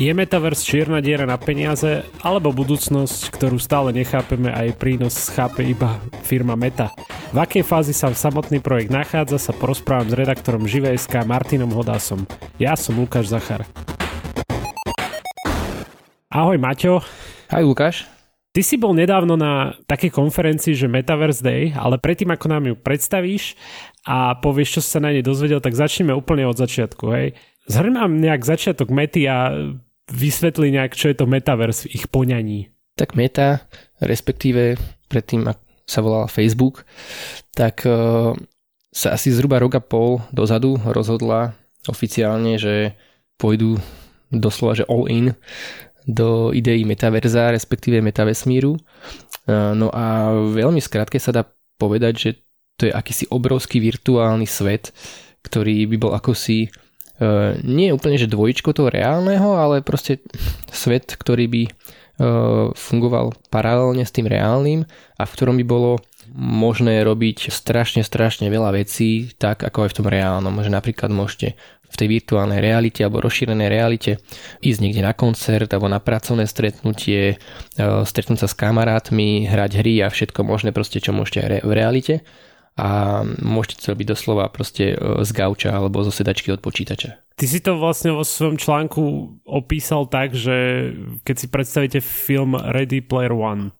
Je Metaverse čierna diera na peniaze alebo budúcnosť, ktorú stále nechápeme a jej prínos chápe iba firma Meta? V akej fázi sa samotný projekt nachádza sa porozprávam s redaktorom Živejska Martinom Hodásom. Ja som Lukáš Zachar. Ahoj Maťo. Ahoj Lukáš. Ty si bol nedávno na takej konferencii, že Metaverse Day, ale predtým ako nám ju predstavíš a povieš, čo sa na nej dozvedel, tak začneme úplne od začiatku. Hej. Zhrň nám nejak začiatok mety a vysvetli nejak, čo je to metaverse v ich poňaní. Tak meta, respektíve predtým, ak sa volala Facebook, tak uh, sa asi zhruba rok a pol dozadu rozhodla oficiálne, že pôjdu doslova, že all in do ideí metaverza, respektíve metavesmíru. Uh, no a veľmi skrátke sa dá povedať, že to je akýsi obrovský virtuálny svet, ktorý by bol ako si E, nie je úplne, že dvojičko toho reálneho, ale proste svet, ktorý by e, fungoval paralelne s tým reálnym a v ktorom by bolo možné robiť strašne, strašne veľa vecí tak, ako aj v tom reálnom. Že napríklad môžete v tej virtuálnej realite alebo rozšírenej realite ísť niekde na koncert alebo na pracovné stretnutie, e, stretnúť sa s kamarátmi, hrať hry a všetko možné proste, čo môžete aj v realite a môžete to robiť doslova proste e, z gauča alebo zo sedačky od počítača. Ty si to vlastne vo svojom článku opísal tak, že keď si predstavíte film Ready Player One,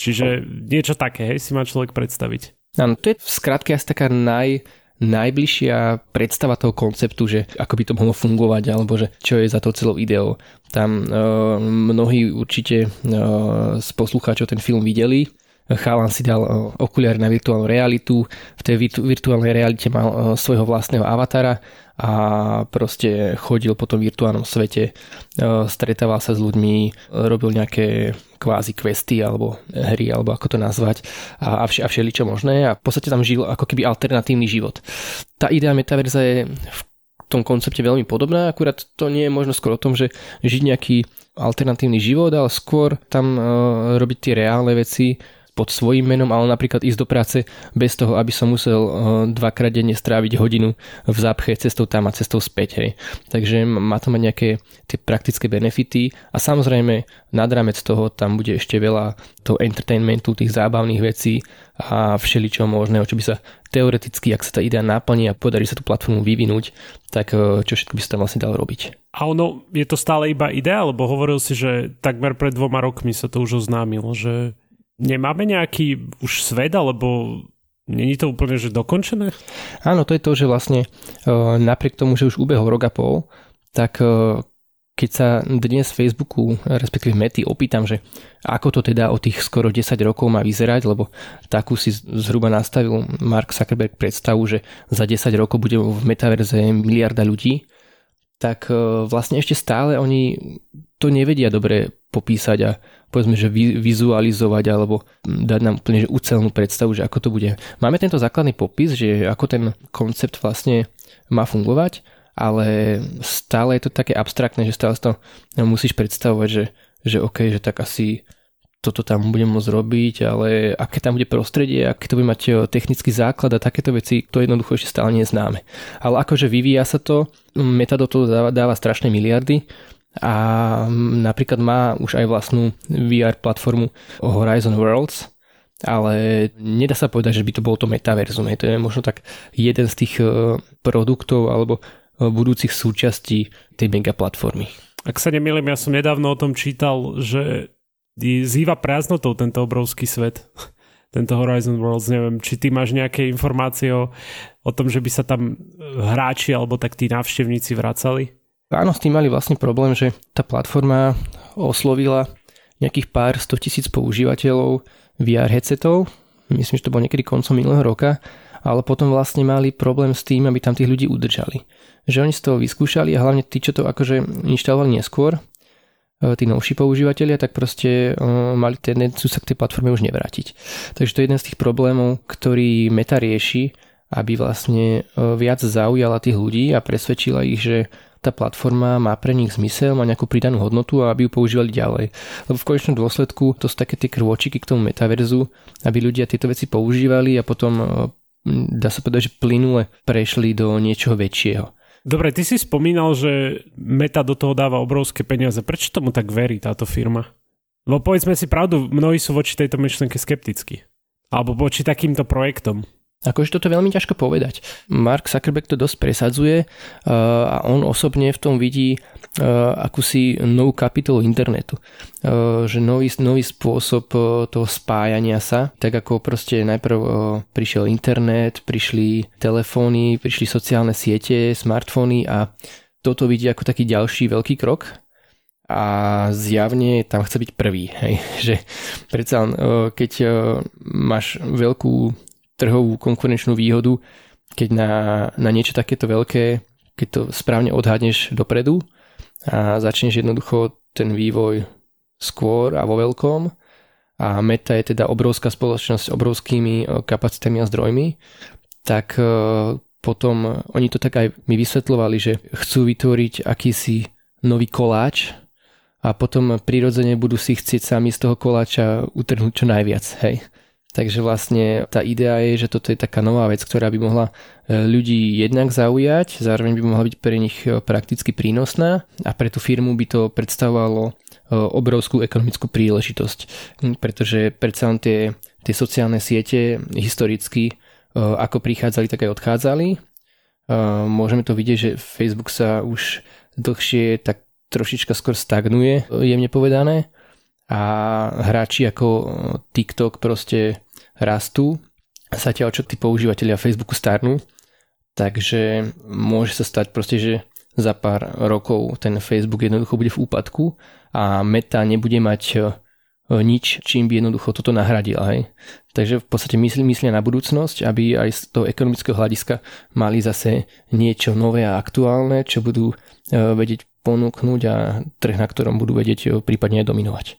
čiže niečo také, hej, si má človek predstaviť. Áno, to je v skratke asi taká naj, najbližšia predstava toho konceptu, že ako by to mohlo fungovať, alebo že čo je za to celou ideou. Tam e, mnohí určite e, z poslucháčov ten film videli, chalan si dal okuliare na virtuálnu realitu, v tej virtuálnej realite mal svojho vlastného avatara a proste chodil po tom virtuálnom svete, stretával sa s ľuďmi, robil nejaké kvázi questy alebo hry, alebo ako to nazvať a, a, vš- a všeličo možné a v podstate tam žil ako keby alternatívny život. Tá idea metaverza je v tom koncepte veľmi podobná, akurát to nie je možno skôr o tom, že žiť nejaký alternatívny život, ale skôr tam uh, robiť tie reálne veci, pod svojím menom, ale napríklad ísť do práce bez toho, aby som musel eh, dvakrát denne stráviť hodinu v zápche cestou tam a cestou späť. Hej. Takže má to mať nejaké tie praktické benefity a samozrejme nad rámec toho tam bude ešte veľa toho entertainmentu, tých zábavných vecí a všeličo možného, čo by sa teoreticky, ak sa tá idea naplní a podarí sa tú platformu vyvinúť, tak eh, čo všetko by sa tam vlastne dalo robiť. A ono, je to stále iba idea, lebo hovoril si, že takmer pred dvoma rokmi sa to už oznámilo, že nemáme nejaký už svet, alebo není to úplne že dokončené? Áno, to je to, že vlastne uh, napriek tomu, že už ubehol rok a pol, tak uh, keď sa dnes Facebooku, respektíve Mety, opýtam, že ako to teda o tých skoro 10 rokov má vyzerať, lebo takú si zhruba nastavil Mark Zuckerberg predstavu, že za 10 rokov bude v metaverze miliarda ľudí, tak vlastne ešte stále oni to nevedia dobre popísať a povedzme, že vizualizovať alebo dať nám úplne že ucelnú predstavu, že ako to bude. Máme tento základný popis, že ako ten koncept vlastne má fungovať, ale stále je to také abstraktné, že stále to musíš predstavovať, že, že OK, že tak asi toto tam budem môcť robiť, ale aké tam bude prostredie, aké to bude mať e, technický základ a takéto veci, to jednoducho ešte stále nie je známe. Ale akože vyvíja sa to, meta do toho dáva, dáva strašné miliardy a napríklad má už aj vlastnú VR platformu Horizon Worlds, ale nedá sa povedať, že by to bolo to metaverzum. To je možno tak jeden z tých e, produktov alebo e, budúcich súčastí tej mega platformy. Ak sa nemýlim, ja som nedávno o tom čítal, že zýva prázdnotou tento obrovský svet tento Horizon Worlds, neviem, či ty máš nejaké informácie o, o tom, že by sa tam hráči alebo tak tí návštevníci vracali? Áno, s tým mali vlastne problém, že tá platforma oslovila nejakých pár 100 tisíc používateľov VR headsetov, myslím, že to bolo niekedy koncom minulého roka, ale potom vlastne mali problém s tým, aby tam tých ľudí udržali. Že oni z toho vyskúšali a hlavne tí, čo to akože inštalovali neskôr, e, tí novší používateľia, tak proste uh, mali tendenciu sa k tej platforme už nevrátiť. Takže to je jeden z tých problémov, ktorý Meta rieši, aby vlastne uh, viac zaujala tých ľudí a presvedčila ich, že tá platforma má pre nich zmysel, má nejakú pridanú hodnotu a aby ju používali ďalej. Lebo v konečnom dôsledku to sú také tie krôčiky k tomu metaverzu, aby ľudia tieto veci používali a potom dá sa povedať, že plynule prešli do niečoho väčšieho. Dobre, ty si spomínal, že Meta do toho dáva obrovské peniaze. Prečo tomu tak verí táto firma? Lebo povedzme si pravdu, mnohí sú voči tejto myšlenke skeptickí. Alebo voči takýmto projektom. Akože toto je veľmi ťažko povedať. Mark Zuckerberg to dosť presadzuje uh, a on osobne v tom vidí uh, akúsi novú kapitolu internetu. Uh, že nový, nový spôsob toho spájania sa, tak ako proste najprv prišiel internet, prišli telefóny, prišli sociálne siete, smartfóny a toto vidí ako taký ďalší veľký krok a zjavne tam chce byť prvý. Hej. Že predsa keď máš veľkú trhovú konkurenčnú výhodu, keď na, na niečo takéto veľké, keď to správne odhadneš dopredu a začneš jednoducho ten vývoj skôr a vo veľkom a Meta je teda obrovská spoločnosť s obrovskými e, kapacitami a zdrojmi, tak e, potom oni to tak aj mi vysvetľovali, že chcú vytvoriť akýsi nový koláč a potom prirodzene budú si chcieť sami z toho koláča utrhnúť čo najviac. Hej. Takže vlastne tá idea je, že toto je taká nová vec, ktorá by mohla e, ľudí jednak zaujať, zároveň by mohla byť pre nich e, prakticky prínosná a pre tú firmu by to predstavovalo e, obrovskú ekonomickú príležitosť, hm, pretože predsa tie, tie sociálne siete historicky ako prichádzali, tak aj odchádzali. Môžeme to vidieť, že Facebook sa už dlhšie tak trošička skôr stagnuje, jemne povedané a hráči ako TikTok proste rastú, zatiaľ čo tí používateľia Facebooku starnú, takže môže sa stať proste, že za pár rokov ten Facebook jednoducho bude v úpadku a Meta nebude mať e, nič, čím by jednoducho toto nahradila. Hej. Takže v podstate myslí, myslia na budúcnosť, aby aj z toho ekonomického hľadiska mali zase niečo nové a aktuálne, čo budú e, vedieť ponúknuť a trh, na ktorom budú vedieť e, prípadne dominovať.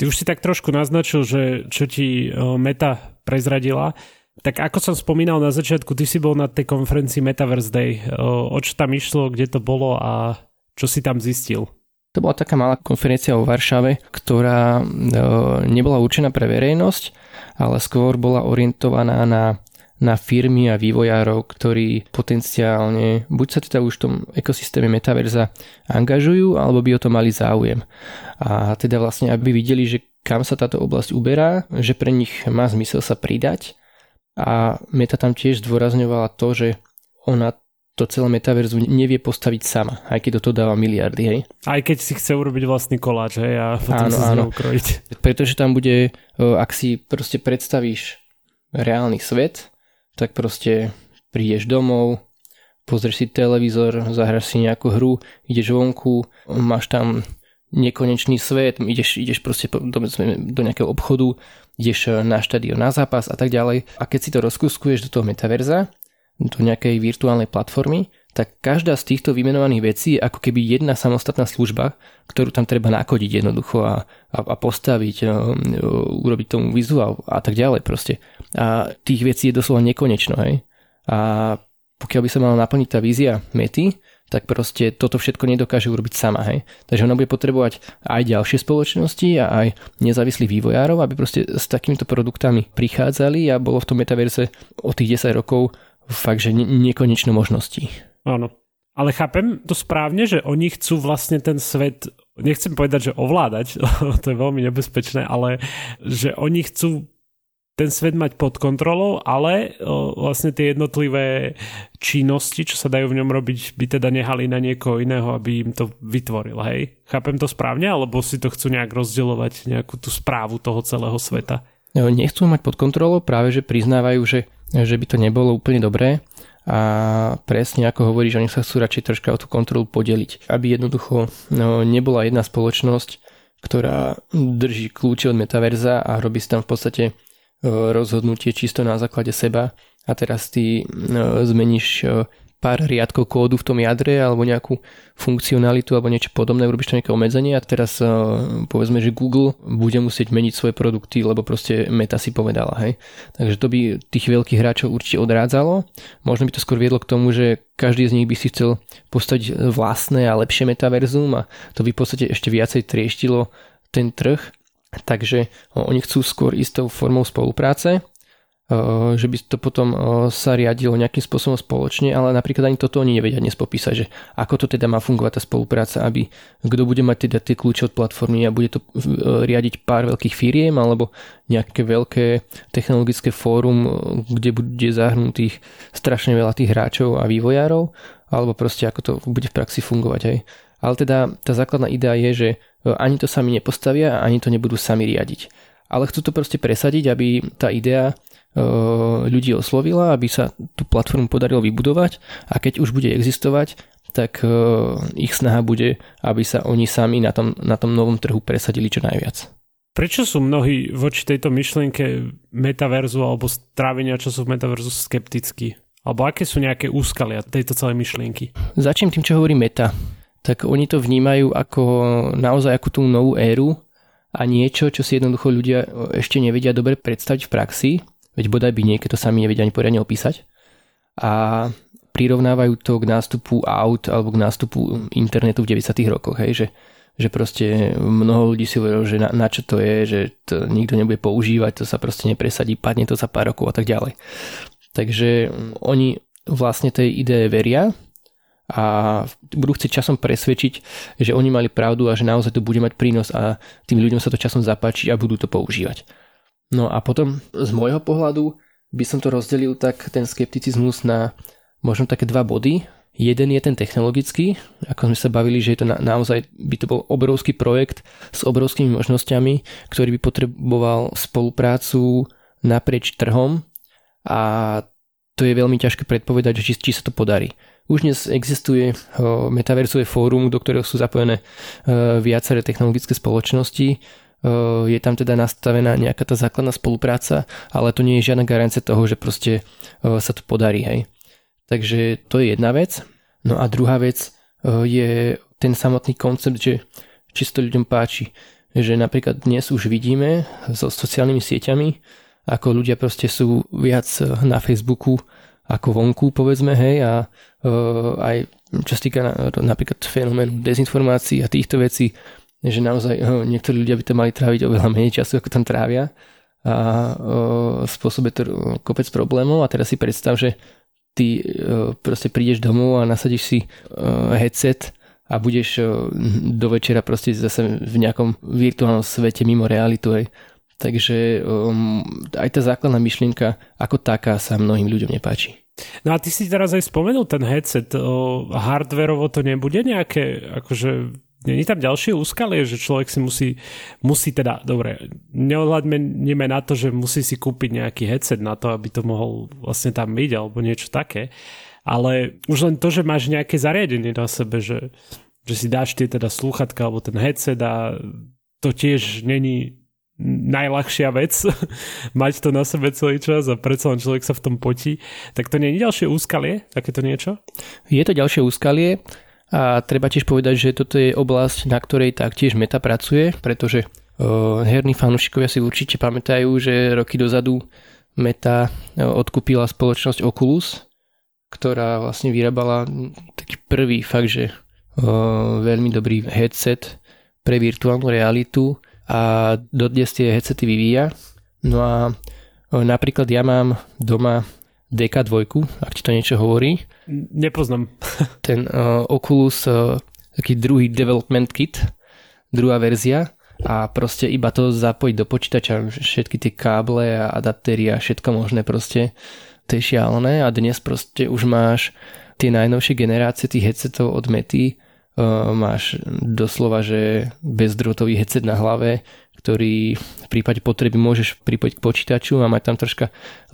Ty už si tak trošku naznačil, že čo ti Meta prezradila. Tak ako som spomínal na začiatku, ty si bol na tej konferencii Metaverse Day. O čo tam išlo, kde to bolo a čo si tam zistil? To bola taká malá konferencia vo Varšave, ktorá nebola určená pre verejnosť, ale skôr bola orientovaná na na firmy a vývojárov, ktorí potenciálne buď sa teda už v tom ekosystéme metaverza angažujú, alebo by o to mali záujem. A teda vlastne, aby videli, že kam sa táto oblasť uberá, že pre nich má zmysel sa pridať. A Meta tam tiež zdôrazňovala to, že ona to celé metaverzu nevie postaviť sama, aj keď do toho dáva miliardy, hej. Aj keď si chce urobiť vlastný koláč, hej, a potom áno, sa áno. ukrojiť. Pretože tam bude, ak si proste predstavíš reálny svet, tak proste prídeš domov, pozrieš si televízor, zahraš si nejakú hru, ideš vonku, máš tam nekonečný svet, ideš, ideš proste do, do nejakého obchodu, ideš na štadión na zápas a tak ďalej. A keď si to rozkuskuješ do toho metaverza, do nejakej virtuálnej platformy, tak každá z týchto vymenovaných vecí je ako keby jedna samostatná služba, ktorú tam treba nakodiť jednoducho a, a, a postaviť, a, a, urobiť tomu vizuál a tak ďalej proste. A tých vecí je doslova nekonečno, hej. A pokiaľ by sa mala naplniť tá vízia mety, tak proste toto všetko nedokáže urobiť sama, hej. Takže ona bude potrebovať aj ďalšie spoločnosti a aj nezávislých vývojárov, aby proste s takýmito produktami prichádzali a bolo v tom metaverse o tých 10 rokov fakt, že ne- nekonečno možností. Áno. Ale chápem to správne, že oni chcú vlastne ten svet, nechcem povedať, že ovládať, to je veľmi nebezpečné, ale že oni chcú ten svet mať pod kontrolou, ale vlastne tie jednotlivé činnosti, čo sa dajú v ňom robiť, by teda nehali na niekoho iného, aby im to vytvoril, hej? Chápem to správne, alebo si to chcú nejak rozdielovať, nejakú tú správu toho celého sveta? Nechcú mať pod kontrolou, práve že priznávajú, že, že by to nebolo úplne dobré a presne ako hovorí, že oni sa chcú radšej troška o tú kontrolu podeliť, aby jednoducho no, nebola jedna spoločnosť, ktorá drží kľúče od metaverza a robí si tam v podstate rozhodnutie čisto na základe seba a teraz ty e, zmeníš e, pár riadkov kódu v tom jadre alebo nejakú funkcionalitu alebo niečo podobné, urobíš to nejaké obmedzenie a teraz uh, povedzme, že Google bude musieť meniť svoje produkty, lebo proste Meta si povedala, hej. Takže to by tých veľkých hráčov určite odrádzalo. Možno by to skôr viedlo k tomu, že každý z nich by si chcel postaviť vlastné a lepšie metaverzum a to by v podstate ešte viacej trieštilo ten trh. Takže oni chcú skôr istou formou spolupráce že by to potom sa riadilo nejakým spôsobom spoločne, ale napríklad ani toto oni nevedia dnes popísať, že ako to teda má fungovať tá spolupráca, aby kto bude mať teda tie kľúče od platformy a bude to riadiť pár veľkých firiem alebo nejaké veľké technologické fórum, kde bude zahrnutých strašne veľa tých hráčov a vývojárov, alebo proste ako to bude v praxi fungovať. Hej. Ale teda tá základná idea je, že ani to sami nepostavia, ani to nebudú sami riadiť. Ale chcú to proste presadiť, aby tá idea ľudí oslovila, aby sa tú platformu podarilo vybudovať a keď už bude existovať, tak ich snaha bude, aby sa oni sami na tom, na tom novom trhu presadili čo najviac. Prečo sú mnohí voči tejto myšlienke metaverzu alebo strávenia času v metaverzu skeptickí? Alebo aké sú nejaké úskalia tejto celej myšlienky? Začnem tým, čo hovorí meta. Tak oni to vnímajú ako naozaj ako tú novú éru a niečo, čo si jednoducho ľudia ešte nevedia dobre predstaviť v praxi veď bodaj by niekto to sami nevedia ani poriadne opísať. A prirovnávajú to k nástupu aut alebo k nástupu internetu v 90. rokoch, hej, že, že proste mnoho ľudí si hovorilo, že na, na čo to je, že to nikto nebude používať, to sa proste nepresadí, padne to za pár rokov a tak ďalej. Takže oni vlastne tej idee veria a budú chcieť časom presvedčiť, že oni mali pravdu a že naozaj to bude mať prínos a tým ľuďom sa to časom zapáči a budú to používať. No a potom z môjho pohľadu by som to rozdelil tak ten skepticizmus na možno také dva body. Jeden je ten technologický, ako sme sa bavili, že je to na, naozaj by to bol obrovský projekt s obrovskými možnosťami, ktorý by potreboval spoluprácu naprieč trhom a to je veľmi ťažké predpovedať, či, či sa to podarí. Už dnes existuje metaverzové fórum, do ktorého sú zapojené viaceré technologické spoločnosti, je tam teda nastavená nejaká tá základná spolupráca, ale to nie je žiadna garancia toho, že proste sa to podarí, hej. Takže to je jedna vec. No a druhá vec je ten samotný koncept, že či to ľuďom páči. Že napríklad dnes už vidíme so sociálnymi sieťami, ako ľudia proste sú viac na Facebooku ako vonku, povedzme, hej, a aj čo sa týka napríklad fenoménu dezinformácií a týchto vecí, že naozaj oh, niektorí ľudia by to mali tráviť oveľa menej času, ako tam trávia a oh, spôsobuje to kopec problémov a teraz si predstav, že ty oh, proste prídeš domov a nasadíš si oh, headset a budeš do večera proste zase v nejakom virtuálnom svete mimo realitu. Aj. Takže um, aj tá základná myšlienka ako taká sa mnohým ľuďom nepáči. No a ty si teraz aj spomenul ten headset. O, hardverovo to nebude nejaké akože Není tam ďalšie úskalie, že človek si musí, musí teda, dobre, neodhľadme na to, že musí si kúpiť nejaký headset na to, aby to mohol vlastne tam byť alebo niečo také, ale už len to, že máš nejaké zariadenie na sebe, že, že si dáš tie teda slúchatka alebo ten headset a to tiež není najľahšia vec mať to na sebe celý čas a predsa len človek sa v tom potí, tak to nie je ďalšie úskalie, takéto niečo? Je to ďalšie úskalie, a treba tiež povedať, že toto je oblasť, na ktorej taktiež Meta pracuje, pretože uh, herní fanúšikovia si určite pamätajú, že roky dozadu Meta odkúpila spoločnosť Oculus, ktorá vlastne vyrábala taký prvý fakt, že uh, veľmi dobrý headset pre virtuálnu realitu a dodnes tie headsety vyvíja. No a uh, napríklad ja mám doma DK2, ak ti to niečo hovorí. Nepoznám. Ten uh, Oculus, uh, taký druhý development kit, druhá verzia a proste iba to zapojiť do počítača, všetky tie káble a adaptéry a všetko možné proste, to je šialené a dnes proste už máš tie najnovšie generácie tých headsetov od Mety, máš doslova, že bezdrôtový headset na hlave, ktorý v prípade potreby môžeš pripojiť k počítaču a mať tam troška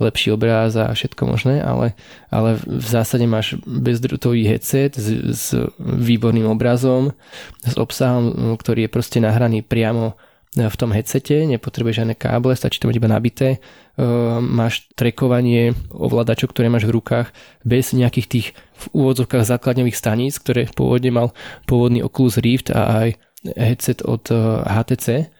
lepší obráz a všetko možné, ale, ale v zásade máš bezdrutový headset s, s výborným obrazom, s obsahom, ktorý je proste nahraný priamo v tom headsete, nepotrebuješ žiadne káble, stačí to mať iba nabité. Máš trekovanie ovládačov, ktoré máš v rukách bez nejakých tých v úvodzovkách základňových staníc, ktoré pôvodne mal pôvodný Oculus Rift a aj headset od HTC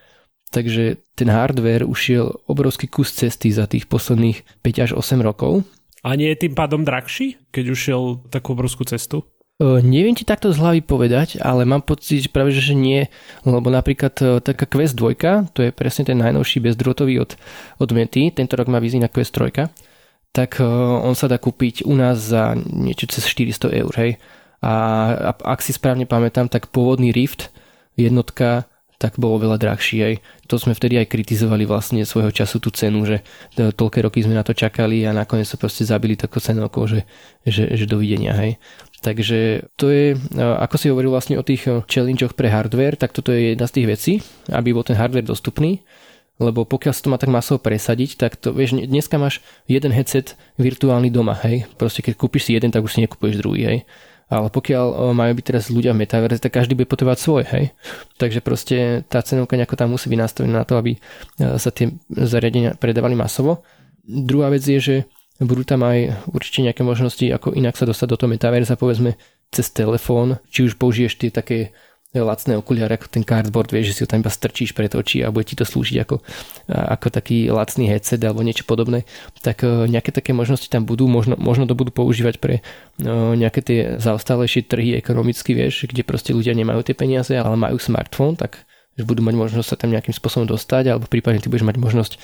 Takže ten hardware ušiel obrovský kus cesty za tých posledných 5 až 8 rokov. A nie je tým pádom drahší, keď ušiel takú obrovskú cestu? Uh, neviem ti takto z hlavy povedať, ale mám pocit, že práve že nie, lebo napríklad uh, taká Quest 2, to je presne ten najnovší bezdrôtový od, od Mety, tento rok má vízi na Quest 3, tak uh, on sa dá kúpiť u nás za niečo cez 400 eur, hej. A, ak si správne pamätám, tak pôvodný Rift jednotka tak bolo veľa drahší. Aj. To sme vtedy aj kritizovali vlastne svojho času tú cenu, že toľké roky sme na to čakali a nakoniec sa proste zabili takú cenovkou, že, že, že dovidenia. Hej. Takže to je, ako si hovoril vlastne o tých challengeoch pre hardware, tak toto je jedna z tých vecí, aby bol ten hardware dostupný, lebo pokiaľ sa to má tak masovo presadiť, tak to, vieš, dneska máš jeden headset virtuálny doma, hej, proste keď kúpiš si jeden, tak už si nekúpuješ druhý, hej ale pokiaľ majú byť teraz ľudia v metaverze, tak každý bude potrebovať svoj, hej. Takže proste tá cenovka nejako tam musí byť nastavená na to, aby sa tie zariadenia predávali masovo. Druhá vec je, že budú tam aj určite nejaké možnosti, ako inak sa dostať do toho metaverza, povedzme cez telefón, či už použiješ tie také lacné okuliare ako ten cardboard, vieš, že si ho tam iba strčíš pred oči a bude ti to slúžiť ako, ako taký lacný headset alebo niečo podobné, tak e, nejaké také možnosti tam budú, možno, možno to budú používať pre no, nejaké tie zaostalejšie trhy ekonomicky, vieš, kde proste ľudia nemajú tie peniaze, ale majú smartfón, tak že budú mať možnosť sa tam nejakým spôsobom dostať, alebo prípadne ty budeš mať možnosť e,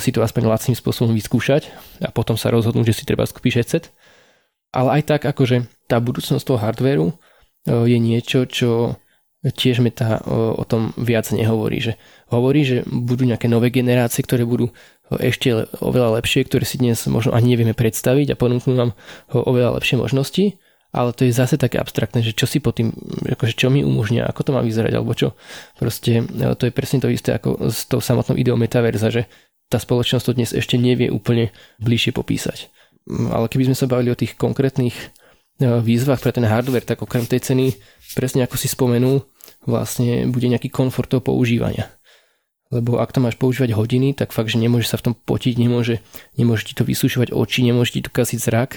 si to aspoň lacným spôsobom vyskúšať a potom sa rozhodnúť, že si treba skúpiť headset. Ale aj tak, akože tá budúcnosť toho hardwareu je niečo, čo tiež Meta o, o tom viac nehovorí. Že hovorí, že budú nejaké nové generácie, ktoré budú ešte oveľa lepšie, ktoré si dnes možno ani nevieme predstaviť a ponúknú nám oveľa lepšie možnosti, ale to je zase také abstraktné, že čo si po tým, akože čo mi umožňa, ako to má vyzerať, alebo čo. Proste to je presne to isté ako s tou samotnou ideou metaverza, že tá spoločnosť to dnes ešte nevie úplne bližšie popísať. Ale keby sme sa bavili o tých konkrétnych výzvach pre ten hardware, tak okrem tej ceny, presne ako si spomenul, vlastne bude nejaký komfort toho používania. Lebo ak to máš používať hodiny, tak fakt, že nemôže sa v tom potiť, nemôže, nemôže ti to vysúšovať oči, nemôže ti to kasiť zrak,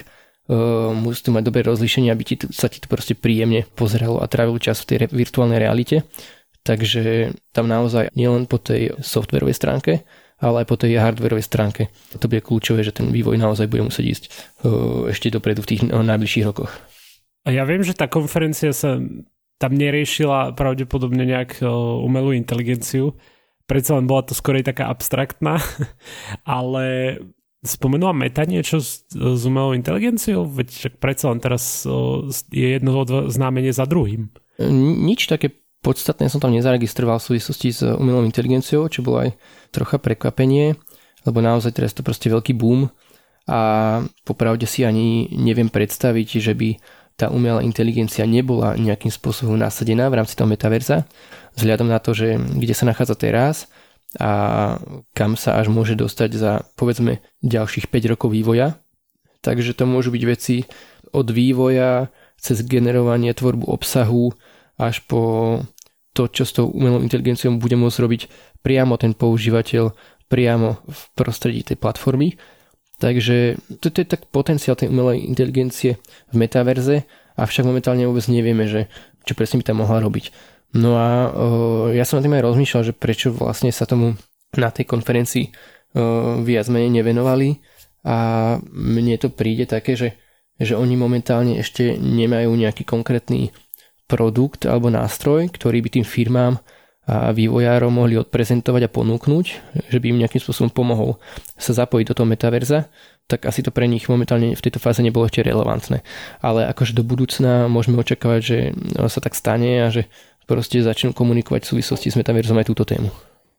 uh, musí to mať dobré rozlíšenie, aby ti to, sa ti to proste príjemne pozeralo a trávil čas v tej re, virtuálnej realite. Takže tam naozaj nielen po tej softwarovej stránke, ale aj po tej hardwareovej stránke. To bude kľúčové, že ten vývoj naozaj bude musieť ísť uh, ešte dopredu v tých najbližších rokoch. A ja viem, že tá konferencia sa tam neriešila pravdepodobne nejak uh, umelú inteligenciu. Predsa len bola to skorej taká abstraktná, ale spomenula Meta niečo s, s umelou inteligenciou? Veď predsa len teraz je jedno známenie za druhým. Nič také Podstatné som tam nezaregistroval v súvislosti s umelou inteligenciou, čo bolo aj trocha prekvapenie, lebo naozaj teraz to proste veľký boom a popravde si ani neviem predstaviť, že by tá umelá inteligencia nebola nejakým spôsobom nasadená v rámci toho metaverza, vzhľadom na to, že kde sa nachádza teraz a kam sa až môže dostať za povedzme ďalších 5 rokov vývoja. Takže to môžu byť veci od vývoja cez generovanie tvorbu obsahu, až po to, čo s tou umelou inteligenciou bude môcť robiť priamo ten používateľ priamo v prostredí tej platformy. Takže toto je tak potenciál tej umelej inteligencie v metaverze, avšak momentálne vôbec nevieme, že čo presne by tam mohla robiť. No a o, ja som na tým aj rozmýšľal, že prečo vlastne sa tomu na tej konferencii o, viac menej nevenovali a mne to príde také, že, že oni momentálne ešte nemajú nejaký konkrétny produkt alebo nástroj, ktorý by tým firmám a vývojárom mohli odprezentovať a ponúknuť, že by im nejakým spôsobom pomohol sa zapojiť do toho metaverza, tak asi to pre nich momentálne v tejto fáze nebolo ešte relevantné. Ale akože do budúcna môžeme očakávať, že sa tak stane a že proste začnú komunikovať v súvislosti s metaverzom aj túto tému.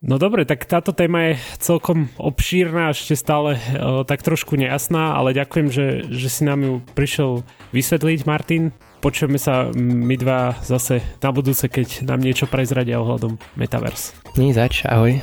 No dobre, tak táto téma je celkom obšírna, ešte stále o, tak trošku nejasná, ale ďakujem, že, že si nám ju prišiel vysvetliť, Martin. Počujeme sa my dva zase na budúce, keď nám niečo prezradia ohľadom Metaverse. Nie zač, ahoj.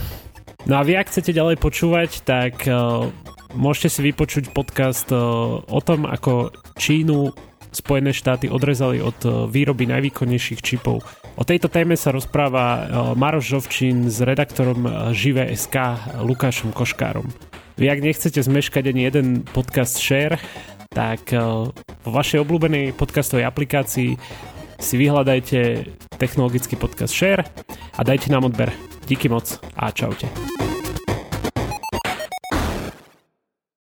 No a vy, ak chcete ďalej počúvať, tak uh, môžete si vypočuť podcast uh, o tom, ako Čínu Spojené štáty odrezali od e, výroby najvýkonnejších čipov. O tejto téme sa rozpráva Maroš Žovčín s redaktorom Žive.sk Lukášom Koškárom. Vy ak nechcete zmeškať ani jeden podcast Share, tak vo vašej obľúbenej podcastovej aplikácii si vyhľadajte technologický podcast Share a dajte nám odber. Díky moc a čaute.